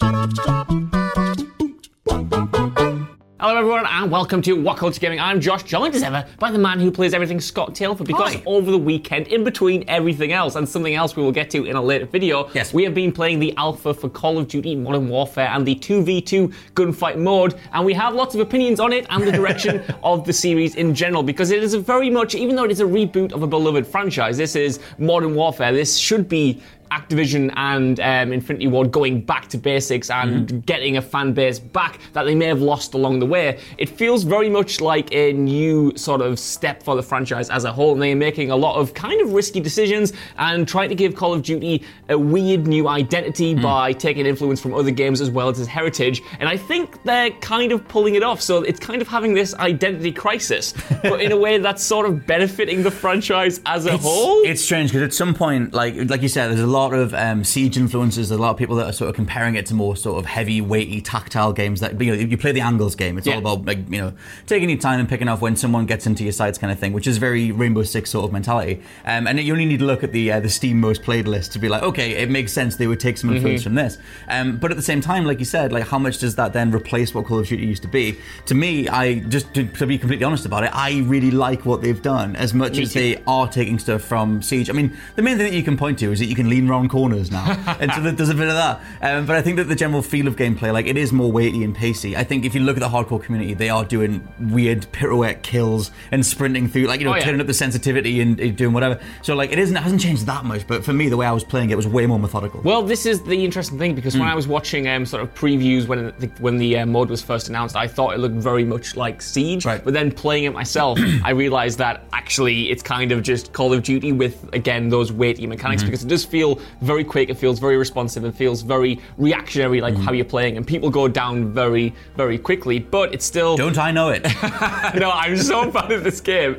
Hello, everyone, and welcome to What Culture Gaming. I'm Josh, joined as ever by the man who plays everything Scott Tailford. Because Hi. over the weekend, in between everything else, and something else we will get to in a later video, Yes. we have been playing the alpha for Call of Duty Modern Warfare and the 2v2 gunfight mode, and we have lots of opinions on it and the direction of the series in general. Because it is a very much, even though it is a reboot of a beloved franchise, this is Modern Warfare. This should be Activision and um, Infinity Ward going back to basics and Mm-hmm. getting a fan base back that they may have lost along the way. It feels very much like a new sort of step for the franchise as a whole, and they're making a lot of kind of risky decisions and trying to give Call of Duty a weird new identity Mm. by taking influence from other games as well as its heritage. And I think they're kind of pulling it off, so it's kind of having this identity crisis, but in a way that's sort of benefiting the franchise as a It's, whole. it's strange because at some point, like like you said, there's a lot of um, siege influences. There's a lot of people that are sort of comparing it to more sort of heavy, weighty, tactile games. That you know, you play the angles game. It's Yeah. all about like you know taking your time and picking off when someone gets into your sights, kind of thing, which is very Rainbow Six sort of mentality. Um, and you only need to look at the uh, the Steam most played list to be like, okay, it makes sense they would take some influence from this. Um, but at the same time, like you said, like how much does that then replace what Call of Duty used to be? To me, I just to, to be completely honest about it, I really like what they've done as much Me as too. they are taking stuff from Siege. I mean, the main thing that you can point to is that you can lean round corners now, and so there's a bit of that. Um, but I think that the general feel of gameplay, like it is more weighty and pacey. I think if you look at the hardcore community, they are doing weird pirouette kills and sprinting through, like you know, Oh, yeah. turning up the sensitivity and, and doing whatever. So like it isn't, it hasn't changed that much. But for me, the way I was playing it was way more methodical. Well, this is the interesting thing because Hmm. when I was watching um, sort of previews when the, when the uh, mode was first announced, I thought it looked very much like Siege. Right. But then playing it myself, I realized that actually it's kind of just Call of Duty with again those weighty mechanics Mm-hmm. because it does feel very quick, it feels very responsive, it feels very reactionary, like Mm-hmm. how you're playing, and people go down very very quickly. But it's still Don't I know it? no. I'm so bad at this game.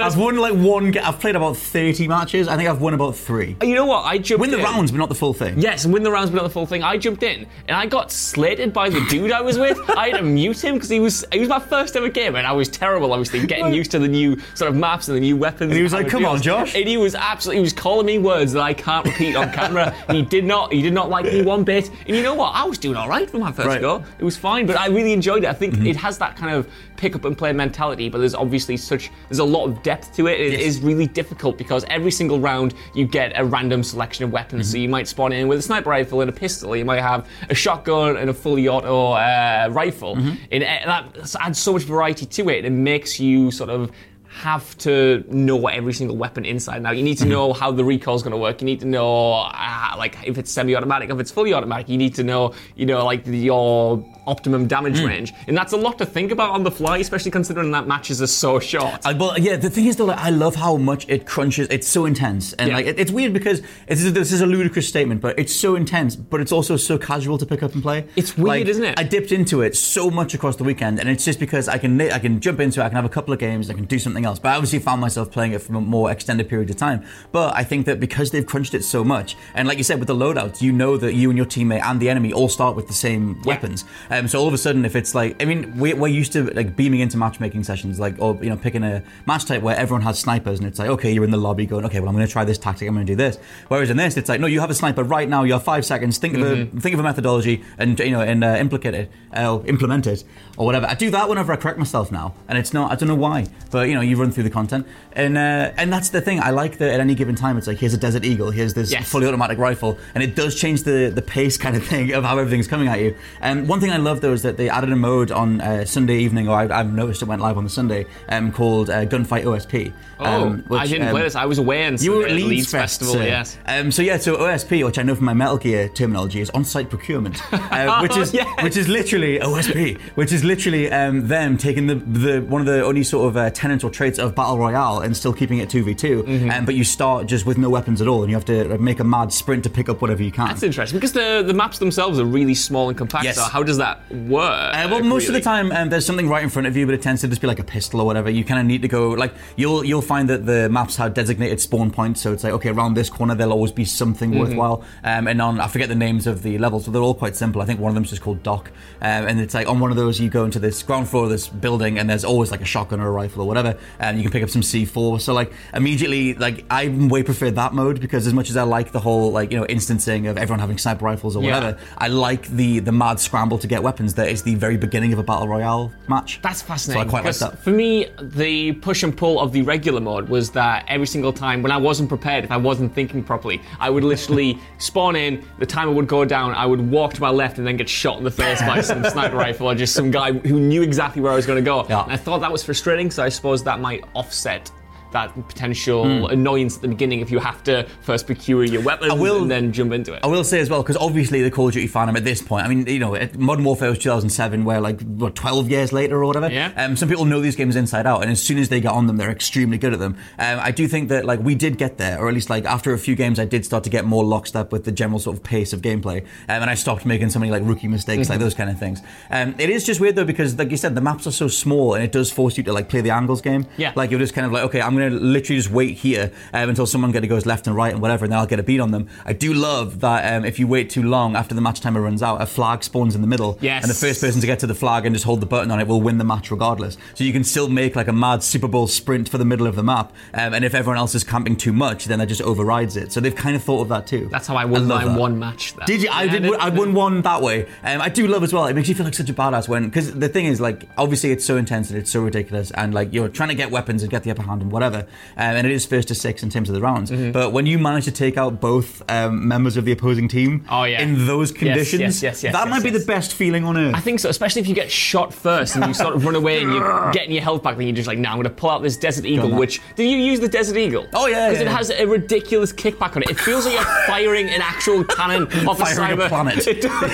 I've won like one. I've played about thirty matches. I think I've won about three. You know what? I jumped Win the in. rounds, but not the full thing. Yes, and win the rounds, but not the full thing. I jumped in and I got slated by the dude I was with. I had to mute him because he was he was my first ever game, and I was terrible. Obviously, getting used to the new sort of maps and the new weapons. And he was how like, "Come on. Josh." And he was absolutely he was calling me words that I can't repeat on camera. and he did not he did not like me one bit. And you know what? I was doing all right for my first Right. go. It was fine, but I really enjoyed it. I think Mm-hmm. it has that kind of pick up and play mentality, but there's obviously such there's a lot of depth to it. It is Yes. really difficult because every single round you get a random selection of weapons. So you might spawn in with a sniper rifle and a pistol. You might have a shotgun and a fully auto uh, rifle. And uh, that adds so much variety to it. It makes you sort of have to know every single weapon inside now. You need to know how the recoil is going to work. You need to know, uh, like, if it's semi-automatic, if it's fully automatic. You need to know, you know, like your optimum damage hmm. range, and that's a lot to think about on the fly, especially considering that matches are so short. I, well, yeah. The thing is, though, like, I love how much it crunches. It's so intense, and Yeah. like it, it's weird because it's, this is a ludicrous statement, but it's so intense, but it's also so casual to pick up and play. It's weird, Like, isn't it? I dipped into it so much across the weekend, and it's just because I can I can jump into it, I can have a couple of games, I can do something else. But I obviously found myself playing it for a more extended period of time. But I think that because they've crunched it so much, and like you said with the loadouts, you know that you and your teammate and the enemy all start with the same weapons. Um, so all of a sudden, if it's like, I mean, we, we're used to like beaming into matchmaking sessions, like or you know picking a match type where everyone has snipers, and it's like, okay, you're in the lobby going, okay, well I'm going to try this tactic, I'm going to do this. Whereas in this, it's like, no, you have a sniper right now, you have five seconds, think of a think of a methodology, and you know, and uh, implicate it, uh, implement it, or whatever. I do that whenever I correct myself now, and it's not, I don't know why, but you know, you you run through the content, and uh, and that's the thing. I like that at any given time, it's like here's a Desert Eagle, here's this Yes. fully automatic rifle, and it does change the the pace kind of thing of how everything's coming at you. And one thing I love though is that they added a mode on uh, Sunday evening, or I, I've noticed it went live on the Sunday, um, called uh, Gunfight OSP. Oh, um, I didn't um, play this. I was away in you were at Sunday Leeds, Fest, Festival. Yes. Um, so yeah, so OSP, which I know from my Metal Gear terminology, is on-site procurement, uh, which is Yes. which is literally OSP, which is literally um, them taking the, the one of the only sort of uh, tenets or traits of battle royale and still keeping it two v two. Mm-hmm. Um, but you start just with no weapons at all, and you have to make a mad sprint to pick up whatever you can. That's interesting because the the maps themselves are really small and compact. Yes. So how does that work? Uh, well, most of the time, um, there's something right in front of you, but it tends to just be like a pistol or whatever. You kind of need to go like you'll you'll find that the maps have designated spawn points, so it's like okay, around this corner there'll always be something Mm-hmm. worthwhile. Um, and on I forget the names of the levels, but they're all quite simple. I think one of them's just called Dock, um, and it's like on one of those you go into this ground floor of this building, and there's always like a shotgun or a rifle or whatever, and you can pick up some C4. So like immediately, like I way prefer that mode because as much as I like the whole like you know instancing of everyone having sniper rifles or Yeah. whatever, I like the the mad scramble to get weapons that is the very beginning of a battle royale match. That's fascinating. So I quite like that. For me, the push and pull of the regular mode was that every single time when I wasn't prepared, if I wasn't thinking properly, I would literally spawn in, the timer would go down, I would walk to my left and then get shot in the face by some sniper rifle or just some guy who knew exactly where I was going to go. Yeah. And I thought that was frustrating, so I suppose that might offset that potential Hmm. annoyance at the beginning if you have to first procure your weapons will- and then jump into it. I will say as well, because obviously the Call of Duty fandom at this point, I mean, you know, Modern Warfare was 2007, where like, what, 12 years later or whatever? Yeah. Um, some people know these games inside out, and as soon as they get on them, they're extremely good at them. Um, I do think that, like, we did get there, or at least, like, after a few games, I did start to get more lockstep with the general sort of pace of gameplay, um, and I stopped making so many, like, rookie mistakes, Mm-hmm. like those kind of things. Um, it is just weird, though, because, like you said, the maps are so small, and it does force you to, like, play the angles game. Yeah. Like, you're just kind of like, okay, I'm going to literally just wait here um, until someone of goes left and right and whatever, and then I'll get a beat on them. I do love that um, if you wait too long after the match timer runs out, a flag spawns in the middle, Yes. and the first person to get to the flag and just hold the button on it will win the match regardless. So you can still make like a mad Super Bowl sprint for the middle of the map, um, and if everyone else is camping too much, then that just overrides it. So they've kind of thought of that too. That's how I won love my that. one match. Then. Did you? I Yeah, did. I won one that way. Um, I do love as well. It makes you feel like such a badass when, because the thing is, like, obviously it's so intense and it's so ridiculous, and like you're trying to get weapons and get the upper hand and whatever, um, and it is first to six in terms of the rounds. Mm-hmm. But when you manage to take out both um, members of the opposing team, Oh, yeah. in those conditions, yes, yes, yes, that yes, might be yes. the best feeling on earth. I think so, especially if you get shot first and you sort of run away and you're getting your health back, then you're just like, now I'm going to pull out this Desert Eagle, which. Did you use the Desert Eagle? Oh, yeah, Because yeah, it yeah. has a ridiculous kickback on it. It feels like you're firing an actual cannon off a Firing a cyber. planet. It does.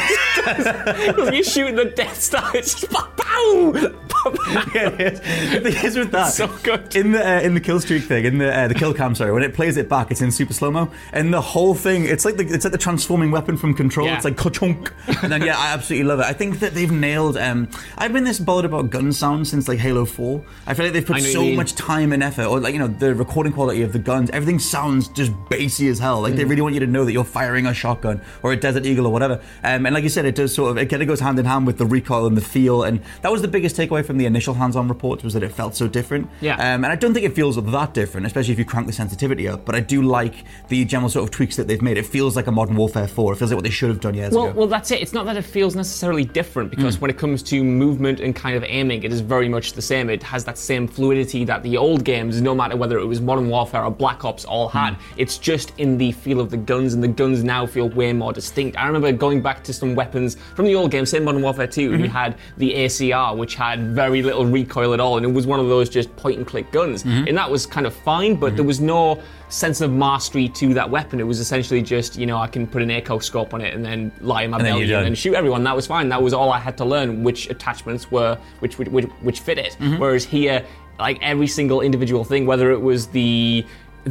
It you're shooting the Death Star, it's just pow! pow, pow. yeah, it is. The thing is with that, So good. in the uh, in the kill streak thing, in the uh, the kill cam, sorry, when it plays it back, it's in super slow mo, and the whole thing, it's like the it's like the transforming weapon from Control. Yeah. It's like ka-chunk, and then yeah, I absolutely love it. I think that they've nailed. Um, I've been this bothered about gun sound since like Halo Four. I feel like they've put so much time and effort, or like you know the recording quality of the guns. Everything sounds just bassy as hell. Like they Mm. really want you to know that you're firing a shotgun or a Desert Eagle or whatever. Um, and like you said, it does sort of it kind of goes hand in hand with the recoil and the feel, and that was the biggest takeaway from the initial hands-on reports was that it felt so different. Yeah. Um, and I don't think it feels that different, especially if you crank the sensitivity up. But I do like the general sort of tweaks that they've made. It feels like a Modern Warfare 4. It feels like what they should have done years Well, ago. well, that's it. It's not that it feels necessarily different because Mm. when it comes to movement and kind of aiming, it is very much the same. It has that same fluidity that the old games, no matter whether it was Modern Warfare or Black Ops, all had. Mm. It's just in the feel of the guns, and the guns now feel way more distinct. I remember going back to some weapons from the old game, say Modern Warfare 2, Mm-hmm. you had the ACR, which had very little recoil at all, and it was one of those just point and click guns. Mm-hmm. And that was kind of fine, but there was no sense of mastery to that weapon. It was essentially just, you know, I can put an ACOG scope on it and then lie in my And belly and then shoot everyone. That was fine. That was all I had to learn which attachments were which which, which, which fit it. Mm-hmm. Whereas here, like every single individual thing, whether it was the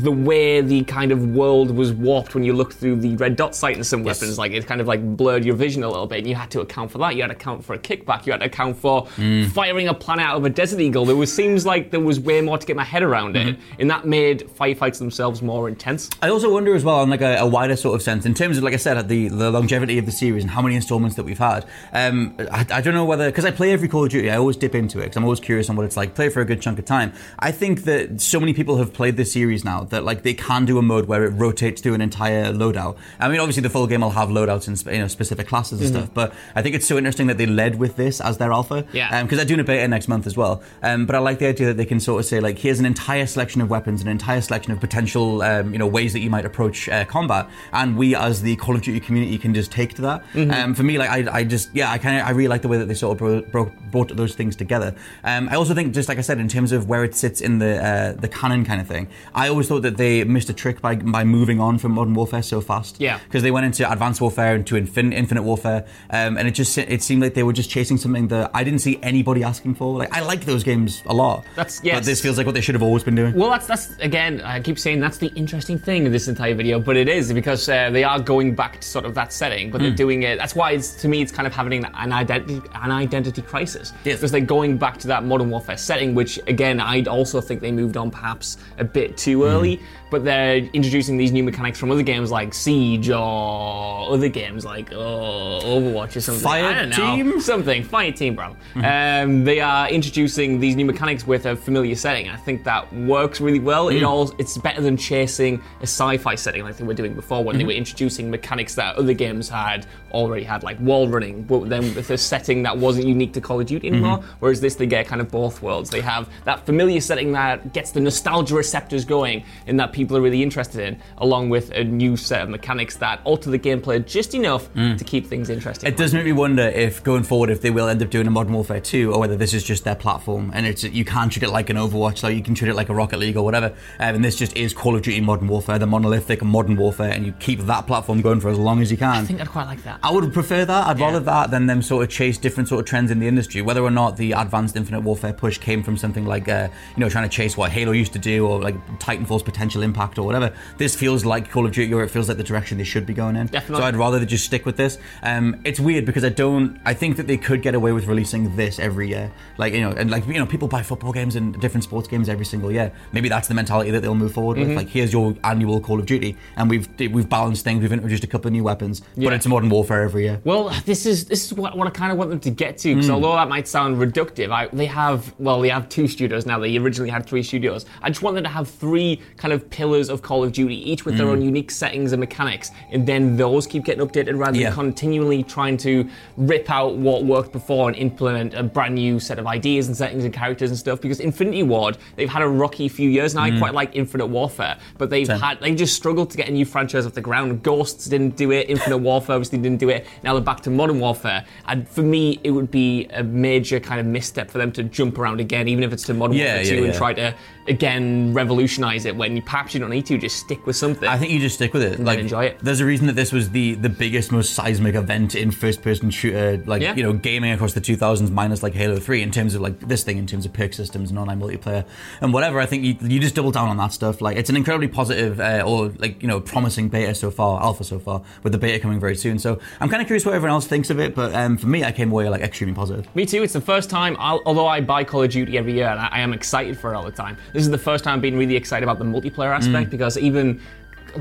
the way the kind of world was warped when you looked through the red dot sight in some Yes. weapons, like it kind of like blurred your vision a little bit, and you had to account for that. You had to account for a kickback. You had to account for Mm. firing a planet out of a desert eagle. There was seems like there was way more to get my head around it, Mm-hmm. and that made firefights themselves more intense. I also wonder as well, on like a, a wider sort of sense, in terms of, like I said, the the longevity of the series and how many installments that we've had. Um, I, I don't know whether because I play every Call of Duty, I always dip into it because I'm always curious on what it's like. Play for a good chunk of time. I think that so many people have played this series now that like they can do a mode where it rotates through an entire loadout. I mean, obviously the full game will have loadouts and you know specific classes and stuff, but I think it's so interesting that they led with this as their alpha. Yeah. Because they're doing a beta next month as well. Um, but I like the idea that they can sort of say like, here's an entire selection of weapons, an entire selection of potential um, you know ways that you might approach uh, combat, and we as the Call of Duty community can just take to that. Um, for me, like I, I just yeah, I kind of I really like the way that they sort of bro- bro- brought those things together. Um, I also think just like I said, in terms of where it sits in the uh, the canon kind of thing, I always thought that they missed a trick by by moving on from Modern Warfare so fast. Yeah. because they went into Advanced Warfare into Infin- Infinite Warfare, um, and it just it seemed like they were just chasing something that I didn't see anybody asking for. Like I like those games a lot. That's- But this feels like what they should have always been doing. Well, that's that's again. I keep saying that's the interesting thing of this entire video, but it is because uh, they are going back to sort of that setting, but they're Hmm. doing it. That's why it's to me, it's kind of having an identity an identity crisis. Yes. because they're going back to that modern warfare setting, which again, I'd also think they moved on perhaps a bit too Hmm. Early. Mm-hmm. But they're introducing these new mechanics from other games like Siege or other games like oh, Overwatch or something. Fire I don't know. Team? something. Fire Team, bro. Mm-hmm. Um, they are introducing these new mechanics with a familiar setting. I think that works really well. Mm. It all it's better than chasing a sci-fi setting like they were doing before when they Mm-hmm. were introducing mechanics that other games had already had, like wall running, but then with a setting that wasn't unique to Call of Duty anymore. Mm-hmm. Whereas this, they get kind of both worlds. They have that familiar setting that gets the nostalgia receptors going in that people are really interested in, along with a new set of mechanics that alter the gameplay just enough to keep things interesting. Mm. It does make me wonder if going forward, if they will end up doing a Modern Warfare 2, or whether this is just their platform and it's you can treat it like an Overwatch, so you can treat it like a Rocket League or whatever. Um, and this just is Call of Duty Modern Warfare, the monolithic Modern Warfare, and you keep that platform going for as long as you can. I think I'd quite like that. I would prefer that. I'd Yeah. rather that than them sort of chase different sort of trends in the industry. Whether or not the advanced Infinite Warfare push came from something like, uh, you know, trying to chase what Halo used to do or like Titanfall's potential impact or whatever. This feels like Call of Duty, or it feels like the direction they should be going in. Definitely. So I'd rather they just stick with this. Um, it's weird because I don't. I think that they could get away with releasing this every year. Like you know, and like you know, people buy football games and different sports games every single year. Maybe that's the mentality that they'll move forward Mm-hmm. with. Like here's your annual Call of Duty, and we've we've balanced things. We've introduced a couple of new weapons, Yeah. but it's Modern Warfare every year. Well, this is this is what, what I kind of want them to get to. Because although that might sound reductive, I, they have well, they have two studios now. They originally had three studios. I just want them to have three kind of pillars of Call of Duty, each with Hmm. their own unique settings and mechanics, and then those keep getting updated rather Yeah. than continually trying to rip out what worked before and implement a brand new set of ideas and settings and characters and stuff. Because Infinity Ward, they've had a rocky few years, and I quite like Infinite Warfare, but they've. Same. had they just struggled to get a new franchise off the ground. Ghosts didn't do it. Infinite Warfare obviously didn't do it. Now they're back to Modern Warfare, and for me, it would be a major kind of misstep for them to jump around again, even if it's to Modern Yeah, Warfare yeah, 2 and try to again revolutionize it. When you, perhaps you don't need to, just stick with something. I think you just stick with it. Like enjoy it. There's a reason that this was the the biggest, most seismic event in first-person shooter, like Yeah. you know, gaming across the 2000s, minus like Halo 3 in terms of like this thing, in terms of perk systems and online multiplayer and whatever. I think you, you just double down on that stuff. Like it's an incredibly positive uh, or like you know promising beta so far, alpha so far, with the beta coming very soon. So I'm kind of curious what everyone else thinks of it. But um, for me, I came away like extremely positive. Me too. It's the first time, I'll, although I buy Call of Duty every year and I, I am excited for it all the time. This is the first time I've been really excited about the multiplayer aspect mm. because even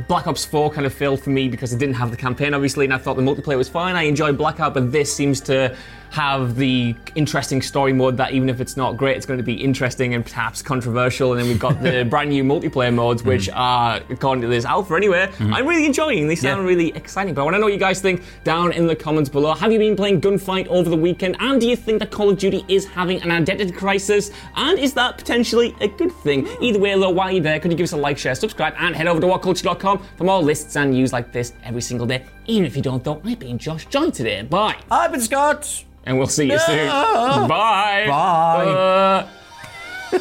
Black Ops 4 kind of failed for me because it didn't have the campaign, obviously, and I thought the multiplayer was fine. I enjoyed Blackout, but this seems to have the interesting story mode that even if it's not great, it's going to be interesting and perhaps controversial. And then we've got the brand new multiplayer modes, which mm. are, according to this alpha anyway, mm-hmm. I'm really enjoying. They sound Yeah. really exciting. But I want to know what you guys think down in the comments below. Have you been playing Gunfight over the weekend? And do you think that Call of Duty is having an identity crisis? And is that potentially a good thing? Mm. Either way, though, while you're there, could you give us a like, share, subscribe, and head over to whatculture.com for more lists and news like this every single day. Even if you don't, though, I've been Josh Joy today. Bye. I've been Scott. And we'll see you soon. Bye. Bye. Uh,